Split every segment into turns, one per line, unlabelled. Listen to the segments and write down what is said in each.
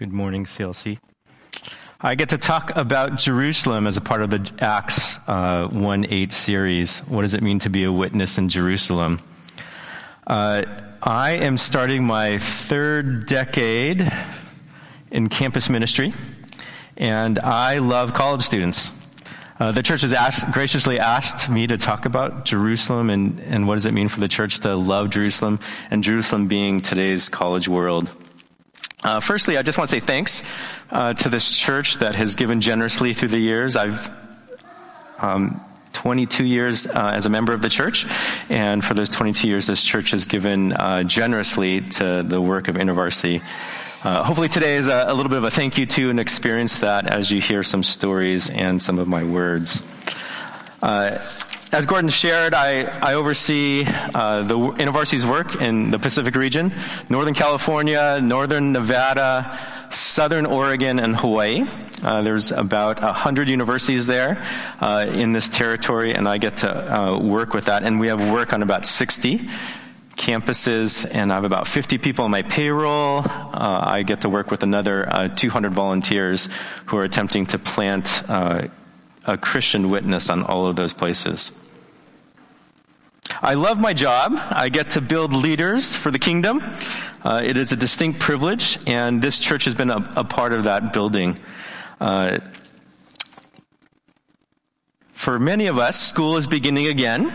Good morning, CLC. I get to talk about Jerusalem as a part of the Acts uh, 1 8 series. What does it mean to be a witness in Jerusalem? Uh, I am starting my third decade in campus ministry, and I love college students. Uh, the church has asked, graciously asked me to talk about Jerusalem and, and what does it mean for the church to love Jerusalem, and Jerusalem being today's college world. Uh, firstly, I just want to say thanks uh, to this church that has given generously through the years. I've um, 22 years uh, as a member of the church, and for those 22 years, this church has given uh, generously to the work of InterVarsity. Uh, hopefully, today is a, a, little bit of a thank you to and experience that as you hear some stories and some of my words. Uh, as Gordon shared, I, I oversee uh, the InterVarsity's work in the Pacific region, Northern California, Northern Nevada, Southern Oregon, and Hawaii. Uh, there's about 100 universities there uh, in this territory, and I get to uh, work with that. And we have work on about 60 campuses, and I have about 50 people on my payroll. Uh, I get to work with another uh, 200 volunteers who are attempting to plant a Christian witness on all of those places. I love my job. I get to build leaders for the kingdom. Uh, it is a distinct privilege, and this church has been a, a part of that building. Uh, for many of us, school is beginning again.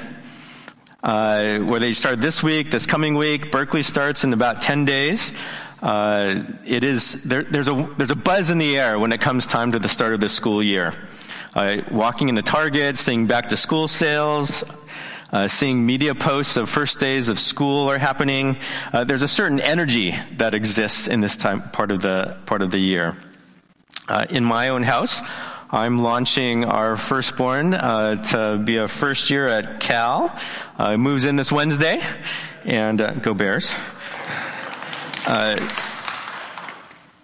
Uh, where they start this week, this coming week. Berkeley starts in about 10 days. Uh, it is, there, there's, a, there's a buzz in the air when it comes time to the start of the school year. Uh, walking into Target, seeing back to school sales, uh, seeing media posts of first days of school are happening. Uh, there's a certain energy that exists in this time part of the part of the year. Uh, in my own house, I'm launching our firstborn uh, to be a first year at Cal. Uh, moves in this Wednesday, and uh, go Bears.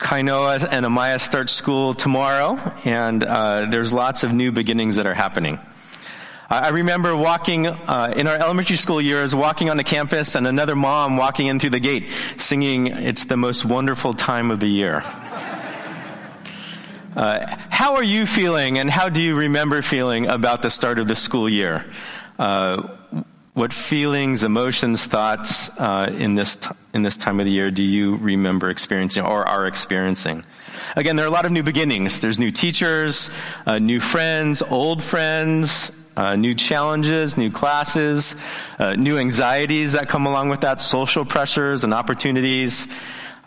Kainoa and Amaya start school tomorrow, and uh, there's lots of new beginnings that are happening. I remember walking uh, in our elementary school years, walking on the campus, and another mom walking in through the gate, singing, "It's the most wonderful time of the year." Uh, how are you feeling, and how do you remember feeling about the start of the school year? Uh, what feelings, emotions, thoughts uh, in this t- in this time of the year do you remember experiencing or are experiencing? Again, there are a lot of new beginnings. There's new teachers, uh, new friends, old friends, uh, new challenges, new classes, uh, new anxieties that come along with that, social pressures and opportunities.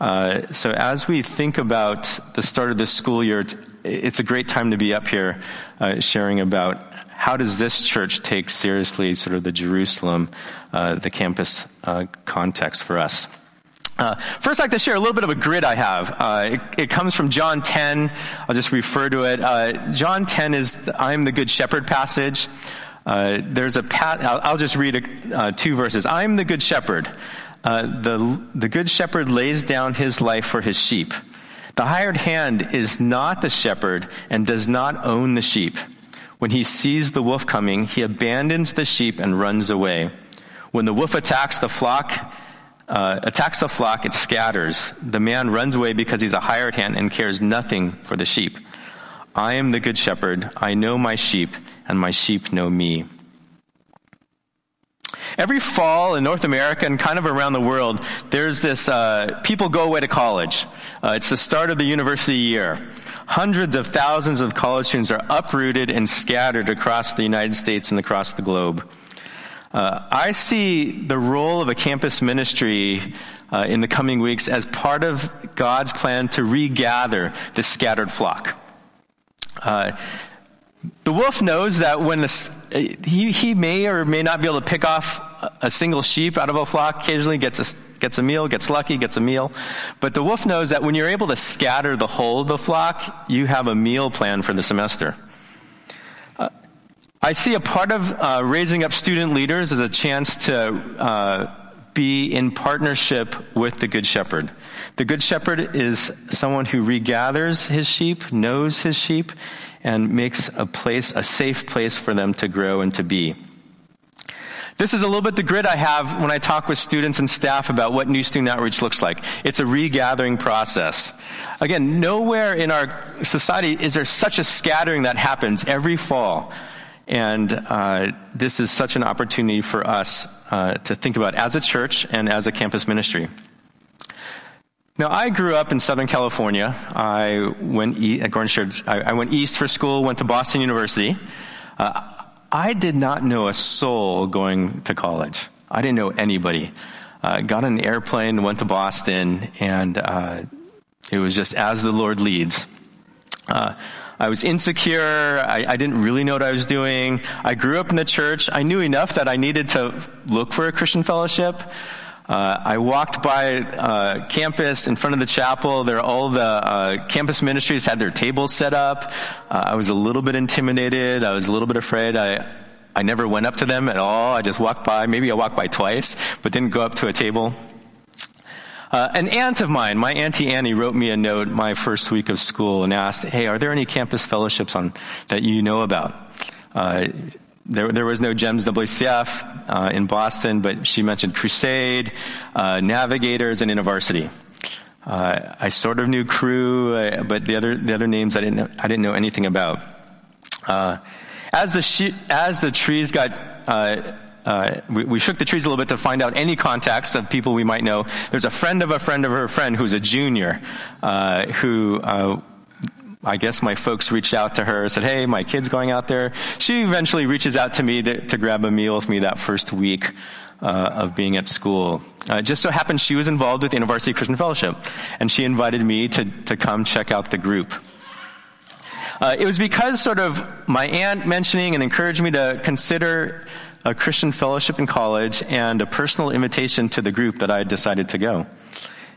Uh, so as we think about the start of this school year, it's, it's a great time to be up here uh, sharing about how does this church take seriously sort of the Jerusalem, uh, the campus uh, context for us? Uh, first, I'd like to share a little bit of a grid I have. Uh, it, it, comes from John 10. I'll just refer to it. Uh, John 10 is the, I am the good shepherd passage. Uh, there's a pat. I'll, I'll just read a, two verses. I am the good shepherd. the the good shepherd lays down his life for his sheep. The hired hand is not the shepherd and does not own the sheep. When he sees the wolf coming, he abandons the sheep and runs away. When the wolf attacks the flock, uh, attacks the flock, it scatters. The man runs away because he's a hired hand and cares nothing for the sheep. I am the good shepherd. I know my sheep, and my sheep know me. Every fall in North America and kind of around the world, there's this uh, people go away to college. Uh, it's the start of the university year. Hundreds of thousands of college students are uprooted and scattered across the United States and across the globe. Uh, I see the role of a campus ministry uh, in the coming weeks as part of God's plan to regather the scattered flock. Uh, the wolf knows that when the, he, he may or may not be able to pick off a single sheep out of a flock, occasionally gets a, gets a meal, gets lucky, gets a meal. But the wolf knows that when you're able to scatter the whole of the flock, you have a meal plan for the semester. Uh, I see a part of uh, raising up student leaders as a chance to uh, be in partnership with the Good Shepherd. The Good Shepherd is someone who regathers his sheep, knows his sheep, and makes a place, a safe place for them to grow and to be. This is a little bit the grid I have when I talk with students and staff about what new student outreach looks like. It's a regathering process. Again, nowhere in our society is there such a scattering that happens every fall. And uh, this is such an opportunity for us uh, to think about as a church and as a campus ministry. Now, I grew up in Southern California. I went, e- I, I went east for school, went to Boston University. Uh, I did not know a soul going to college. I didn't know anybody. Uh, got on an airplane, went to Boston, and uh, it was just as the Lord leads. Uh, I was insecure. I, I, didn't really know what I was doing. I grew up in the church. I knew enough that I needed to look for a Christian fellowship. Uh, I walked by uh, campus in front of the chapel. There, all the uh, campus ministries had their tables set up. Uh, I was a little bit intimidated. I was a little bit afraid. I I never went up to them at all. I just walked by. Maybe I walked by twice, but didn't go up to a table. Uh, an aunt of mine, my auntie Annie, wrote me a note my first week of school and asked, "Hey, are there any campus fellowships on that you know about?" There, there was no GEMS WCF uh, in Boston, but she mentioned Crusade, uh, Navigators, and InterVarsity. Uh, I sort of knew Cru, uh, but the other the other names I didn't know, I didn't know anything about. Uh, as the she, as the trees got uh, uh, we, we, shook the trees a little bit to find out any contacts of people we might know. There's a friend of a friend of her friend who's a junior, uh, who uh, I guess my folks reached out to her, said, hey, my kid's going out there. She eventually reaches out to me to, to grab a meal with me that first week. Uh, of being at school. Uh, just so happened she was involved with InterVarsity Christian Fellowship, and she invited me to, to come check out the group. Uh, it was because sort of my aunt mentioning and encouraged me to consider a Christian fellowship in college and a personal invitation to the group that I decided to go.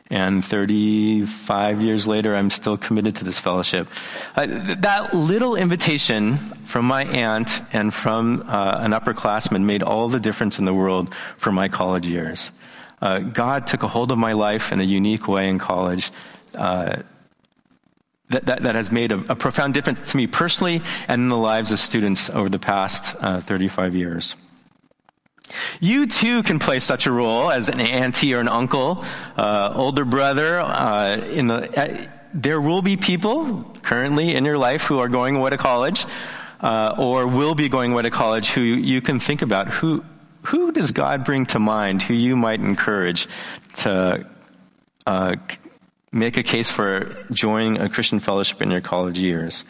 And 35 years later, I'm still committed to this fellowship. Uh, that little invitation from my aunt and from uh, an upperclassman made all the difference in the world for my college years. Uh, God took a hold of my life in a unique way in college. Uh, that, that, that, has made a, a, profound difference to me personally and in the lives of students over the past uh, 35 years. You too can play such a role as an auntie or an uncle, uh, older brother. Uh, in the, uh, there will be people currently in your life who are going away to college, uh, or will be going away to college, who you can think about. Who who does God bring to mind? Who you might encourage to uh, make a case for joining a Christian fellowship in your college years?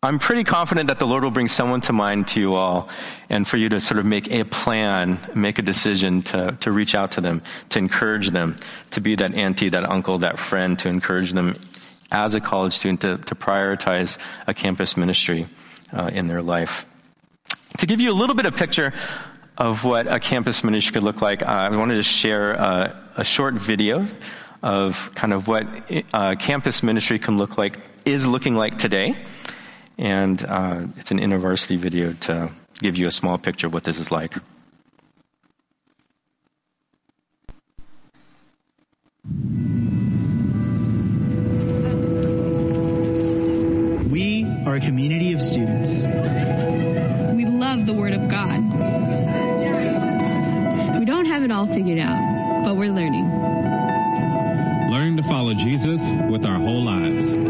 I'm pretty confident that the Lord will bring someone to mind to you all and for you to sort of make a plan, make a decision to, to reach out to them, to encourage them, to be that auntie, that uncle, that friend, to encourage them as a college student to, to prioritize a campus ministry uh, in their life. To give you a little bit of picture of what a campus ministry could look like, I wanted to share uh, a short video of kind of what uh, campus ministry can look like, is looking like today and uh, it's an InterVarsity video to give you a small picture of what this is like.
We are a community of students.
We love the Word of God.
We don't have it all figured out, but we're learning.
Learn to follow Jesus with our whole lives.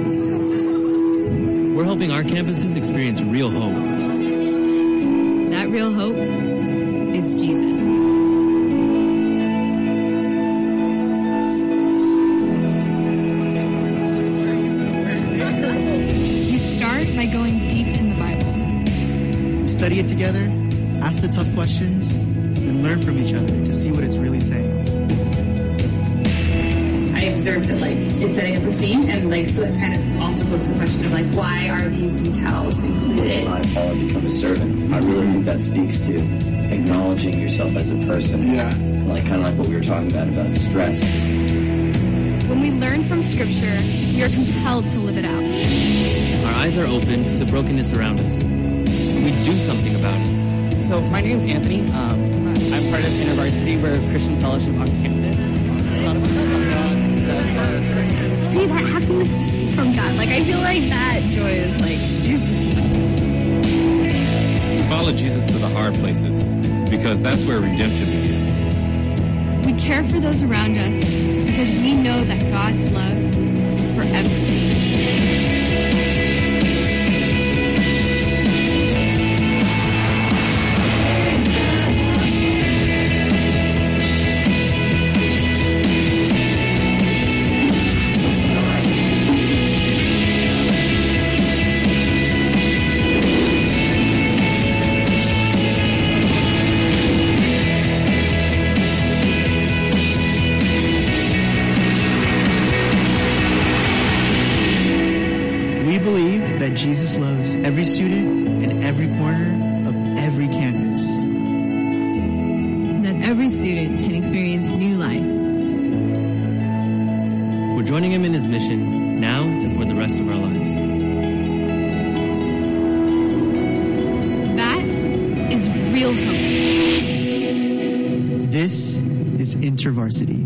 We're helping our campuses experience real hope.
That real hope is Jesus.
We start by going deep in the Bible.
Study it together, ask the tough questions, and learn from each other to see it's
setting up the scene and like so it kind of also poses the question of like why are these details included?
I Paul become a servant. I really think that speaks to acknowledging yourself as a person.
Yeah.
Like kind of like what we were talking about about stress.
When we learn from scripture, we are compelled to live it out.
Our eyes are open to the brokenness around us. We do something about it.
So my name is Anthony. Um, I'm part of InterVarsity. We're a Christian fellowship on campus
see that happiness from God. Like I feel like that joy is like Jesus.
Follow follow Jesus to the hard places because that's where redemption begins.
We care for those around us because we know that God's love is for everything. Is.
This is InterVarsity.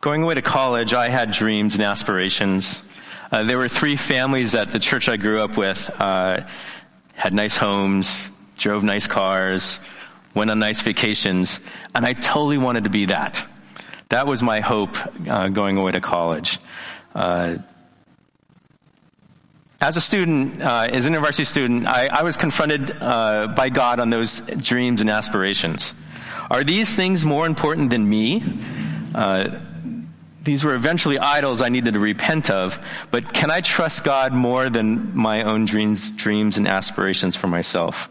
Going away to college, I had dreams and aspirations. Uh, there were three families at the church I grew up with, uh, had nice homes, drove nice cars, went on nice vacations, and I totally wanted to be that. That was my hope uh, going away to college. Uh, as a student, uh, as an university student, I, I was confronted uh, by God on those dreams and aspirations. Are these things more important than me? Uh, these were eventually idols I needed to repent of, but can I trust God more than my own dreams, dreams and aspirations for myself?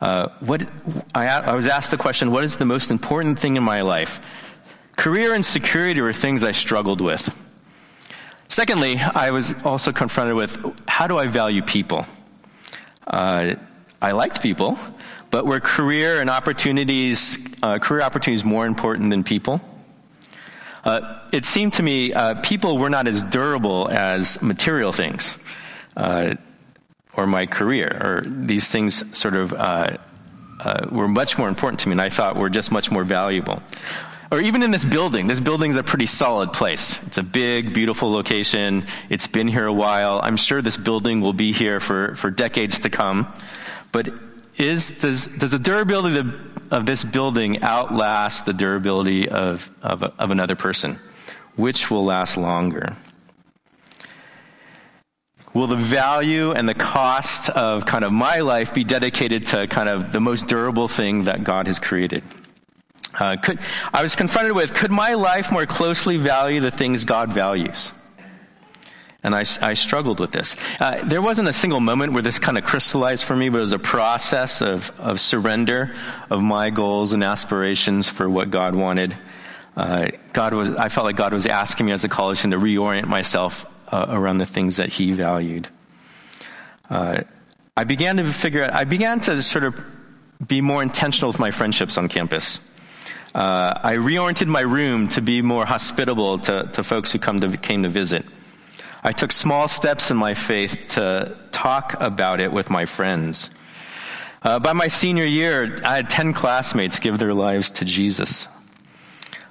Uh, what I, I was asked the question: What is the most important thing in my life? Career and security were things I struggled with. Secondly, I was also confronted with how do I value people? Uh, I liked people, but were career and opportunities, uh, career opportunities more important than people? Uh, it seemed to me uh, people were not as durable as material things, uh, or my career, or these things sort of uh, uh, were much more important to me, and I thought were just much more valuable. Or even in this building, this building is a pretty solid place. It's a big, beautiful location. It's been here a while. I'm sure this building will be here for, for decades to come. But is does does the durability of, of this building outlast the durability of, of of another person? Which will last longer? Will the value and the cost of kind of my life be dedicated to kind of the most durable thing that God has created? Uh, could, I was confronted with, could my life more closely value the things God values? And I, I struggled with this. Uh, there wasn't a single moment where this kind of crystallized for me, but it was a process of, of surrender of my goals and aspirations for what God wanted. Uh, God was, I felt like God was asking me as a college student to reorient myself uh, around the things that He valued. Uh, I began to figure out, I began to sort of be more intentional with my friendships on campus. Uh, I reoriented my room to be more hospitable to, to folks who come to, came to visit. I took small steps in my faith to talk about it with my friends. Uh, by my senior year, I had 10 classmates give their lives to Jesus.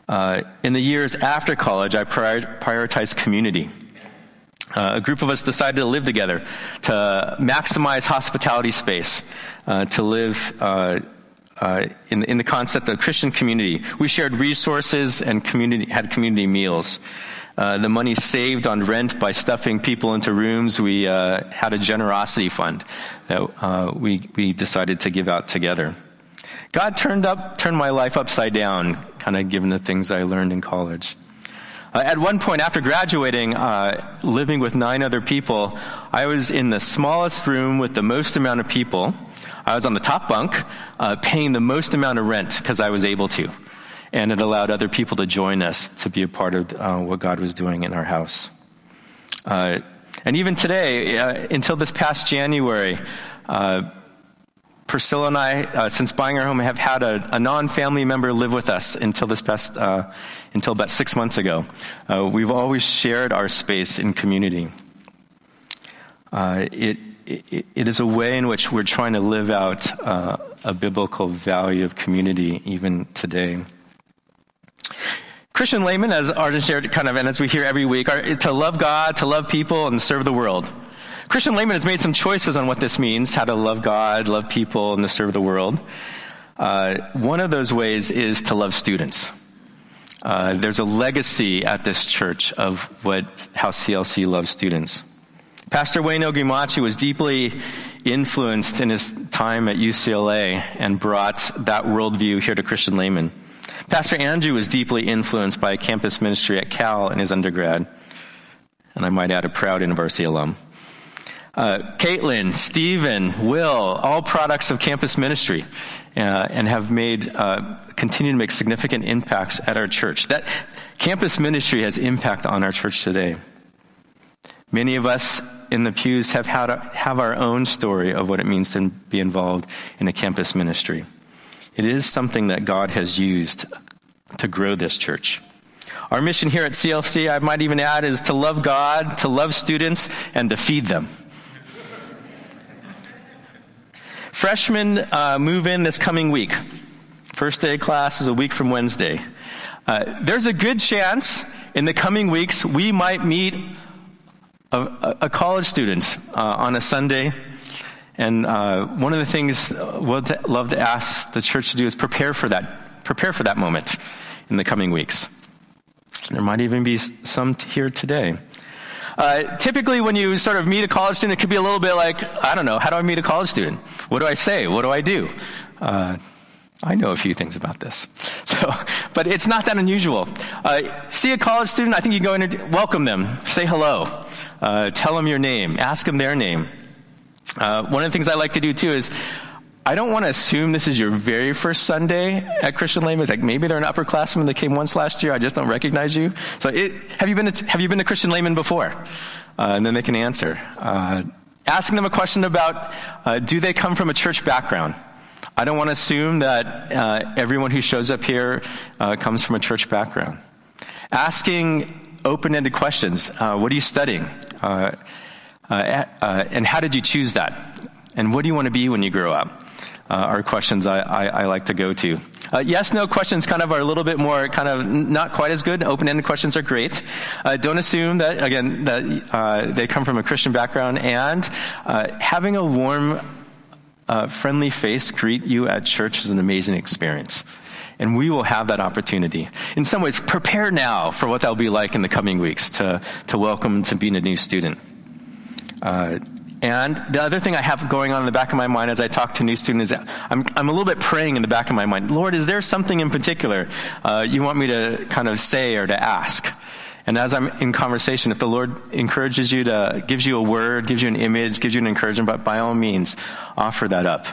Uh, in the years after college, I prior- prioritized community. Uh, a group of us decided to live together, to maximize hospitality space, uh, to live uh, in, in the concept of Christian community. We shared resources and community had community meals. Uh, the money saved on rent by stuffing people into rooms, we uh, had a generosity fund that uh, we we decided to give out together. God turned up turned my life upside down, kind of given the things I learned in college. Uh, at one point, after graduating, uh, living with nine other people, I was in the smallest room with the most amount of people. I was on the top bunk, uh, paying the most amount of rent because I was able to. And it allowed other people to join us to be a part of uh, what God was doing in our house. Uh, and even today, uh, until this past January, Priscilla and I, uh, since buying our home, have had a, a, non-family member live with us until this past, uh, until about six months ago. Uh, we've always shared our space in community. It, it, it is a way in which we're trying to live out a biblical value of community even today. Christian Layman, as Arjun shared, kind of, and as we hear every week, are to love God, to love people, and serve the world. Christian layman has made some choices on what this means, how to love God, love people, and to serve the world. Uh, one of those ways is to love students. Uh, there's a legacy at this church of what how CLC loves students. Pastor Wayne Ogimachi was deeply influenced in his time at UCLA and brought that worldview here to Christian Layman. Pastor Andrew was deeply influenced by campus ministry at Cal in his undergrad. And I might add a proud university alum. Uh, Caitlin, Stephen, Will, all products of campus ministry, uh, and have made, uh, continue to make significant impacts at our church. That campus ministry has impact on our church today. Many of us in the pews have had have our own story of what it means to be involved in a campus ministry. It is something that God has used to grow this church. Our mission here at CLC, I might even add, is to love God, to love students, and to feed them. Freshmen uh, move in this coming week. First day of class is a week from Wednesday. Uh, there's a good chance in the coming weeks we might meet a, a college student uh, on a Sunday. And uh, one of the things we'll love to ask the church to do is prepare for that, prepare for that moment in the coming weeks. There might even be some here today. Uh, typically, when you sort of meet a college student, it could be a little bit like, I don't know, how do I meet a college student? What do I say? What do I do? Uh, I know a few things about this. So, but it's not that unusual. Uh, see a college student, I think you go in and welcome them, say hello, uh, tell them your name, ask them their name. Uh, one of the things I like to do too is I don't want to assume this is your very first Sunday at Christian Layman. It's like maybe they're an upperclassman that came once last year. I just don't recognize you. So, it, have you been to, have you been to Christian Layman before? Uh, and then they can answer. Uh, asking them a question about uh, do they come from a church background? I don't want to assume that uh, everyone who shows up here uh, comes from a church background. Asking open-ended questions. Uh, what are you studying? Uh, uh, uh, and how did you choose that? And what do you want to be when you grow up? are questions I, I, I, like to go to. yes, no questions kind of are a little bit more kind of not quite as good. Open-ended questions are great. don't assume that again that they come from a Christian background and having a warm uh, friendly face greet you at church is an amazing experience. And we will have that opportunity. In some ways, prepare now for what that'll be like in the coming weeks to, to welcome to being a new student. Uh, and the other thing I have going on in the back of my mind as I talk to new students is I'm, I'm a little bit praying in the back of my mind, Lord, is there something in particular uh, you want me to kind of say or to ask? And as I'm in conversation, if the Lord encourages you to, gives you a word, gives you an image, gives you an encouragement, but by all means, offer that up.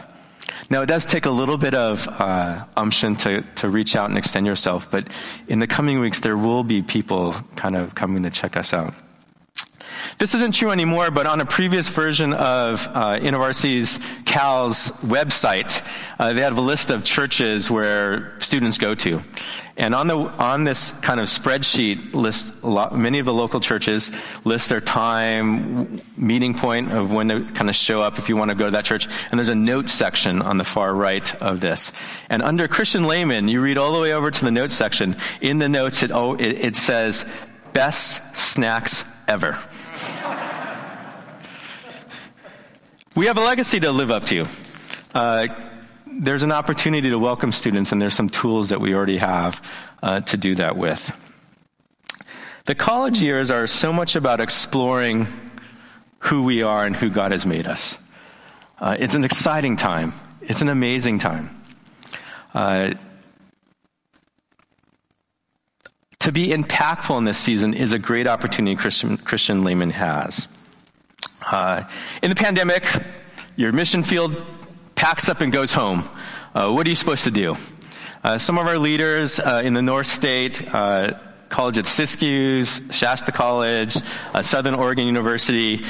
Now, it does take a little bit of uh, umption to, to reach out and extend yourself, but in the coming weeks, there will be people kind of coming to check us out. This isn't true anymore, but on a previous version of uh, InterVarsity's Cal's website, uh, they have a list of churches where students go to. And on the on this kind of spreadsheet list lot, many of the local churches list their time, meeting point of when to kind of show up if you want to go to that church. And there's a notes section on the far right of this. And under Christian layman, you read all the way over to the notes section. In the notes, it oh, it, it says best snacks ever. We have a legacy to live up to. Uh, there's an opportunity to welcome students, and there's some tools that we already have uh, to do that with. The college years are so much about exploring who we are and who God has made us. Uh, it's an exciting time. It's an amazing time. Uh, to be impactful in this season is a great opportunity Christian, Christian layman has. Uh, in the pandemic, your mission field packs up and goes home. Uh, what are you supposed to do? Uh, some of our leaders uh, in the North State, uh, College at Siskiyous, Shasta College, uh, Southern Oregon University,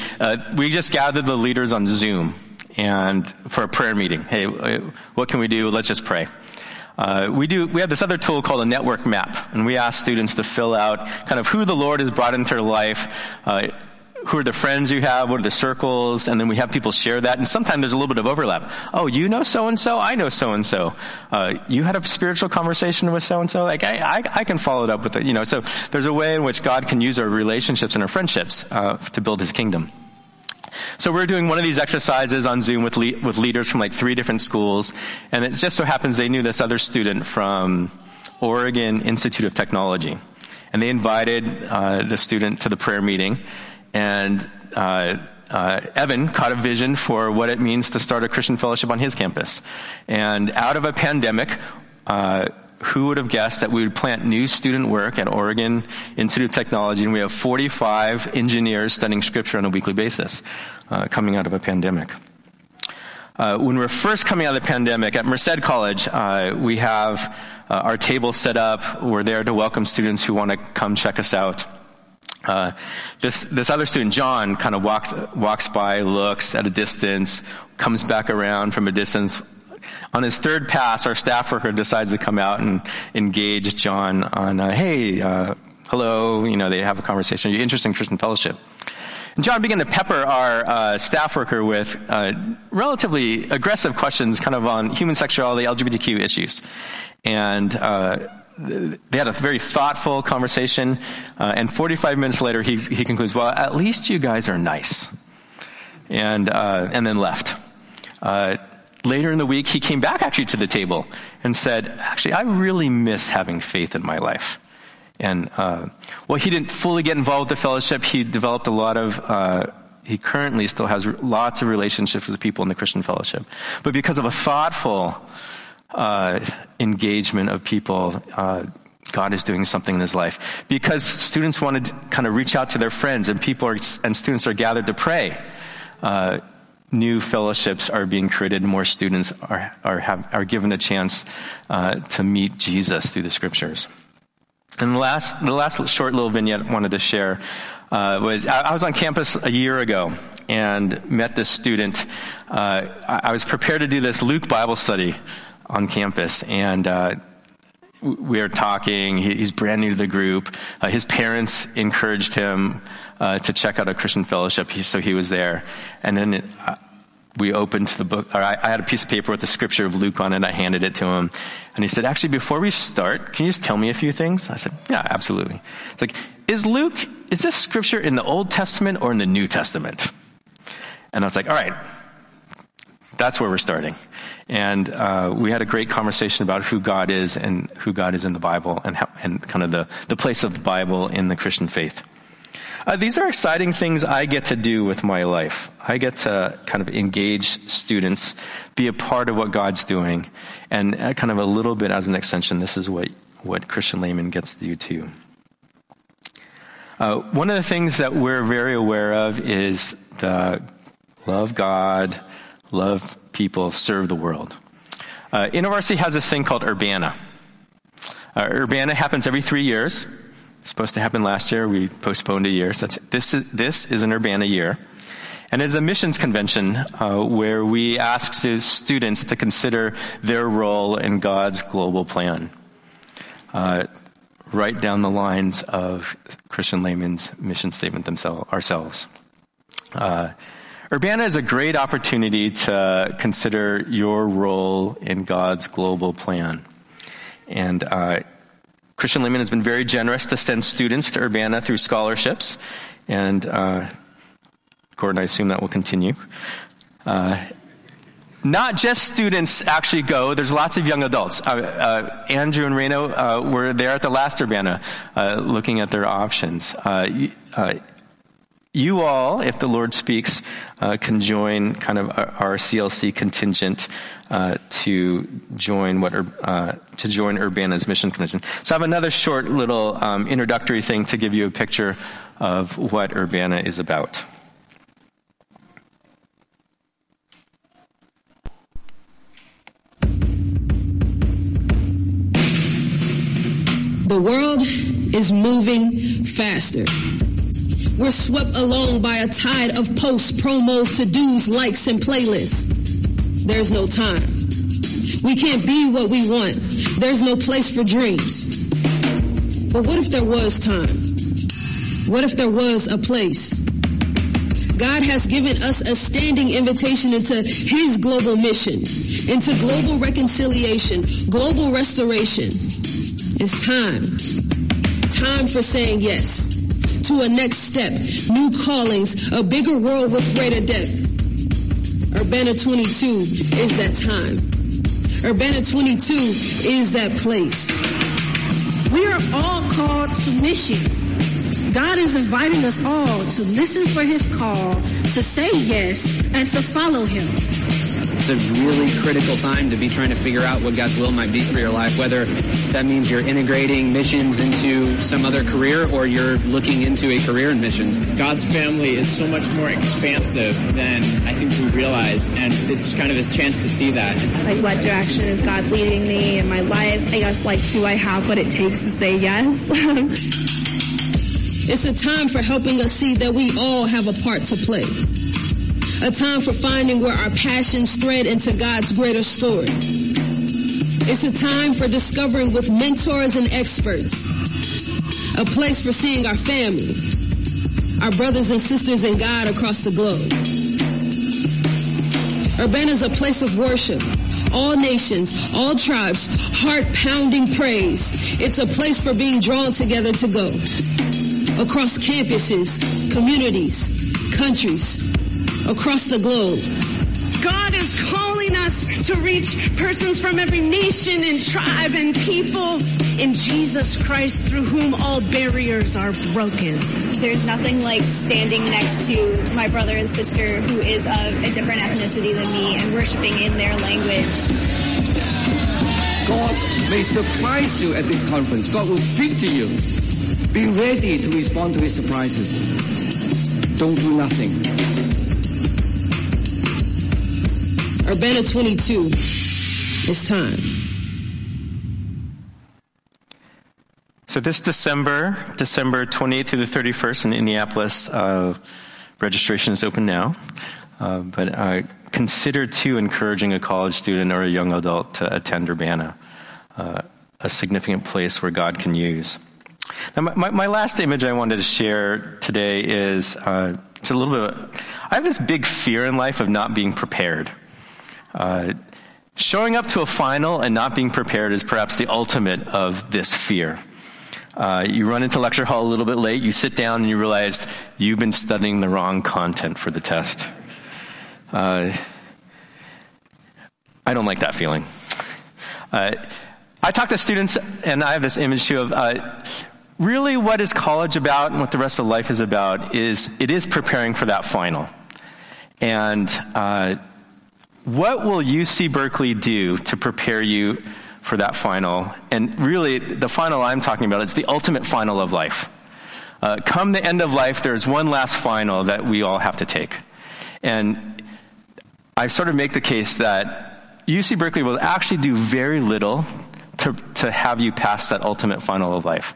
we just gathered the leaders on Zoom and for a prayer meeting. Hey, what can we do? Let's just pray. Uh, we do. We have this other tool called a network map, and we ask students to fill out kind of who the Lord has brought into their life, uh, who are the friends you have? What are the circles? And then we have people share that. And sometimes there's a little bit of overlap. Oh, you know so and so. I know so and so. You had a spiritual conversation with so and so. Like I, I, I, can follow it up with it. You know, so there's a way in which God can use our relationships and our friendships uh, to build His kingdom. So we're doing one of these exercises on Zoom with le- with leaders from like three different schools, and it just so happens they knew this other student from Oregon Institute of Technology, and they invited uh, the student to the prayer meeting and uh, uh, Evan caught a vision for what it means to start a Christian fellowship on his campus. And out of a pandemic, uh, who would have guessed that we would plant new student work at Oregon Institute of Technology, and we have 45 engineers studying scripture on a weekly basis, uh, coming out of a pandemic. Uh, when we we're first coming out of the pandemic at Merced College, uh, we have our table set up. We're there to welcome students who want to come check us out. Uh, this this other student, John, kind of walks walks by, looks at a distance, comes back around from a distance. On his third pass, our staff worker decides to come out and engage John on, uh, "Hey, uh, hello." You know, they have a conversation. Are you interested in Christian fellowship? And John began to pepper our uh, staff worker with uh, relatively aggressive questions, kind of on human sexuality, LGBTQ issues, and they had a very thoughtful conversation, uh, and 45 minutes later, he, he concludes, "Well, at least you guys are nice," and uh, and then left. Uh, later in the week, he came back actually to the table and said, "Actually, I really miss having faith in my life." And uh, well, he didn't fully get involved with the fellowship. He developed a lot of uh, he currently still has lots of relationships with people in the Christian fellowship. But because of a thoughtful uh, engagement of people, uh, God is doing something in his life. Because students want to kind of reach out to their friends and people are, and students are gathered to pray. New fellowships are being created. More students are, are, have, are given a chance uh, to meet Jesus through the scriptures. And the last, the last short little vignette I wanted to share uh, was I, I, was on campus a year ago and met this student. Uh, I, I was prepared to do this Luke Bible study on campus, and uh, we are talking. he's brand new to the group. Uh, his parents encouraged him uh, to check out a Christian fellowship, so he was there. And then it, uh, we opened the book. Or I, I, had a piece of paper with the scripture of Luke on it. I handed it to him, and he said, "Actually, before we start, can you just tell me a few things?" I said, "Yeah, absolutely." It's like, is Luke is this scripture in the Old Testament or in the New Testament? And I was like, "All right, that's where we're starting." And uh, we had a great conversation about who God is and who God is in the Bible and, how, and kind of the, the place of the Bible in the Christian faith. Uh, these are exciting things I get to do with my life. I get to kind of engage students, be a part of what God's doing, and uh, kind of a little bit as an extension, this is what, what Christian layman gets to do too. Uh, one of the things that we're very aware of is the love God, love people, serve the world. Uh, InterVarsity has this thing called Urbana. Uh, Urbana happens every three years. It's supposed to happen last year. We postponed a year. So this is this is an Urbana year, and it's a missions convention uh, where we ask students to consider their role in God's global plan. Uh, right down the lines of Christian layman's mission statement themselves ourselves. Uh, Urbana is a great opportunity to consider your role in God's global plan. And uh, Christian Layman has been very generous to send students to Urbana through scholarships. And uh, Gordon, I assume that will continue. Uh, not just students actually go. There's lots of young adults. Uh, uh, Andrew and Reno uh, were there at the last Urbana, uh, looking at their options. You all, if the Lord speaks, uh, can join kind of our, CLC contingent uh, to join what uh, to join Urbana's mission convention. So I have another short little um, introductory thing to give you a picture of what Urbana is about.
The world is moving faster. We're swept along by a tide of posts, promos, to-dos, likes, and playlists. There's no time. We can't be what we want. There's no place for dreams. But what if there was time? What if there was a place? God has given us a standing invitation into His global mission, into global reconciliation, global restoration. It's time. Time for saying yes to a next step, new callings, a bigger world with greater depth. Urbana 22 is that time. Urbana 22 is that place.
We are all called to mission. God is inviting us all to listen for his call, to say yes, and to follow him.
It's a really critical time to be trying to figure out what God's will might be for your life, whether that means you're integrating missions into some other career or you're looking into a career in missions.
God's family is so much more expansive than I think we realize, and it's kind of this chance to see that.
Like, what direction is God leading me in my life? I guess, like, do I have what it takes to say yes?
It's a time for helping us see that we all have a part to play. A time for finding where our passions thread into God's greater story. It's a time for discovering with mentors and experts. A place for seeing our family, our brothers and sisters in God across the globe. Urbana is a place of worship, all nations, all tribes, heart pounding praise. It's a place for being drawn together to go across campuses, communities, countries, across the globe.
God is calling us to reach persons from every nation and tribe and people in Jesus Christ through whom all barriers are broken.
There's nothing like standing next to my brother and sister who is of a different ethnicity than me and worshiping in their language.
God may surprise you at this conference. God will speak to you. Be ready to respond to his surprises. Don't do nothing.
Urbana 22. It's time.
So this December, December 28th through the 31st in Indianapolis, uh, registration is open now. Uh, but uh, consider too encouraging a college student or a young adult to attend Urbana, uh, a significant place where God can use. Now, my, my, last image I wanted to share today is uh, it's a little bit. Of, I have this big fear in life of not being prepared. Uh, showing up to a final and not being prepared is perhaps the ultimate of this fear. Uh, you run into lecture hall a little bit late, you sit down and you realize you've been studying the wrong content for the test. Uh, I don't like that feeling. Uh, I talk to students, and I have this image too of uh, really what is college about and what the rest of life is about is it is preparing for that final. And uh, what will UC Berkeley do to prepare you for that final? And really, the final I'm talking about is the ultimate final of life. Uh, come the end of life, there's one last final that we all have to take. And I sort of make the case that UC Berkeley will actually do very little to, to have you pass that ultimate final of life.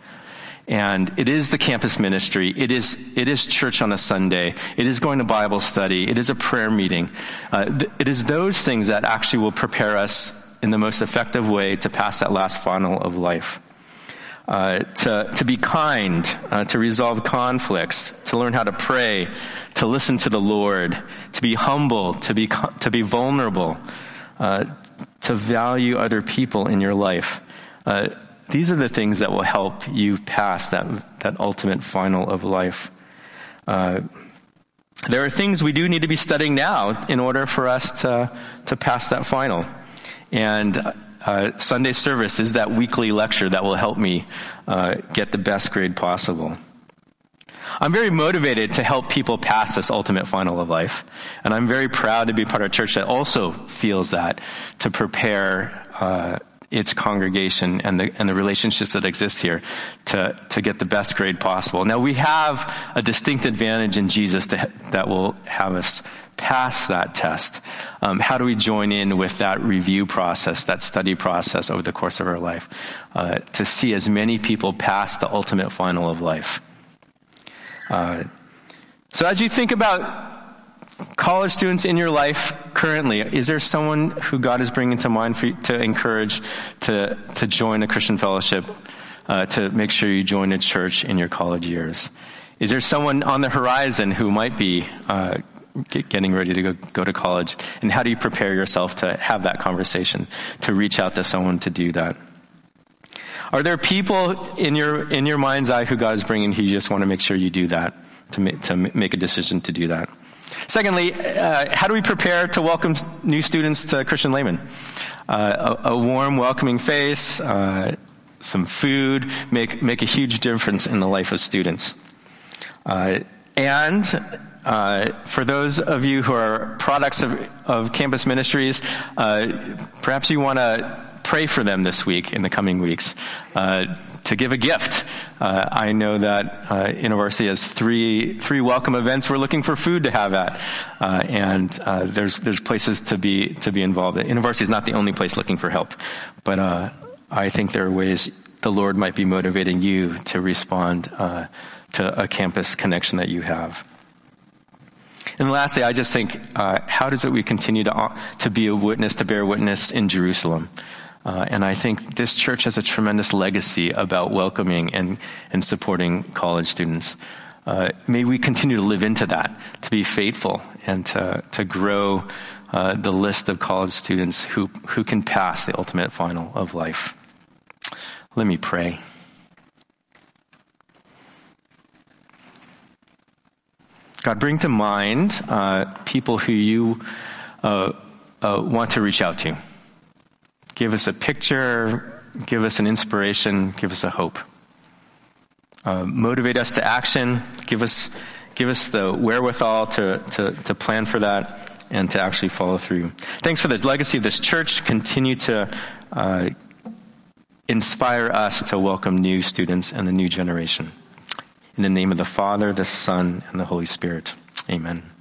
And it is the campus ministry. It is, it is church on a Sunday. It is going to Bible study. It is a prayer meeting. Uh, th- it is those things that actually will prepare us in the most effective way to pass that last funnel of life. Uh, to, to be kind, uh, to resolve conflicts, to learn how to pray, to listen to the Lord, to be humble, to be, to be vulnerable, uh, to value other people in your life. Uh, these are the things that will help you pass that, that ultimate final of life. Uh, there are things we do need to be studying now in order for us to, to pass that final. And uh, Sunday service is that weekly lecture that will help me uh, get the best grade possible. I'm very motivated to help people pass this ultimate final of life. And I'm very proud to be part of a church that also feels that to prepare uh, its congregation and the, and the relationships that exist here to, to get the best grade possible. Now we have a distinct advantage in Jesus to, that will have us pass that test. Um, how do we join in with that review process, that study process over the course of our life, uh, to see as many people pass the ultimate final of life? Uh, so as you think about college students in your life currently, is there someone who God is bringing to mind for you to encourage to, to join a Christian fellowship, uh, to make sure you join a church in your college years? Is there someone on the horizon who might be uh, getting ready to go, go to college? And how do you prepare yourself to have that conversation, to reach out to someone to do that? Are there people in your in your mind's eye who God is bringing who you just want to make sure you do that to to make a decision to do that? Secondly, uh, how do we prepare to welcome new students to Christian Layman? Uh, a, a, warm, welcoming face, uh, some food make make a huge difference in the life of students. Uh, and uh, for those of you who are products of, of campus ministries, uh, perhaps you want to pray for them this week in the coming weeks. Uh, to give a gift. Uh, I know that uh, InterVarsity has three three welcome events. We're looking for food to have at, uh, and uh, there's there's places to be to be involved. InterVarsity is not the only place looking for help, but uh, I think there are ways the Lord might be motivating you to respond uh, to a campus connection that you have. And lastly, I just think, how does it we continue to to be a witness, to bear witness in Jerusalem? Uh, and I think this church has a tremendous legacy about welcoming and, and supporting college students. Uh, may we continue to live into that, to be faithful and to, to grow uh, the list of college students who, who can pass the ultimate final of life. Let me pray. God, bring to mind uh, people who you uh, uh, want to reach out to give us a picture, give us an inspiration, give us a hope. Uh, motivate us to action, give us, give us the wherewithal to, to, to plan for that and to actually follow through. Thanks for the legacy of this church. Continue to uh, inspire us to welcome new students and the new generation. In the name of the Father, the Son, and the Holy Spirit. Amen.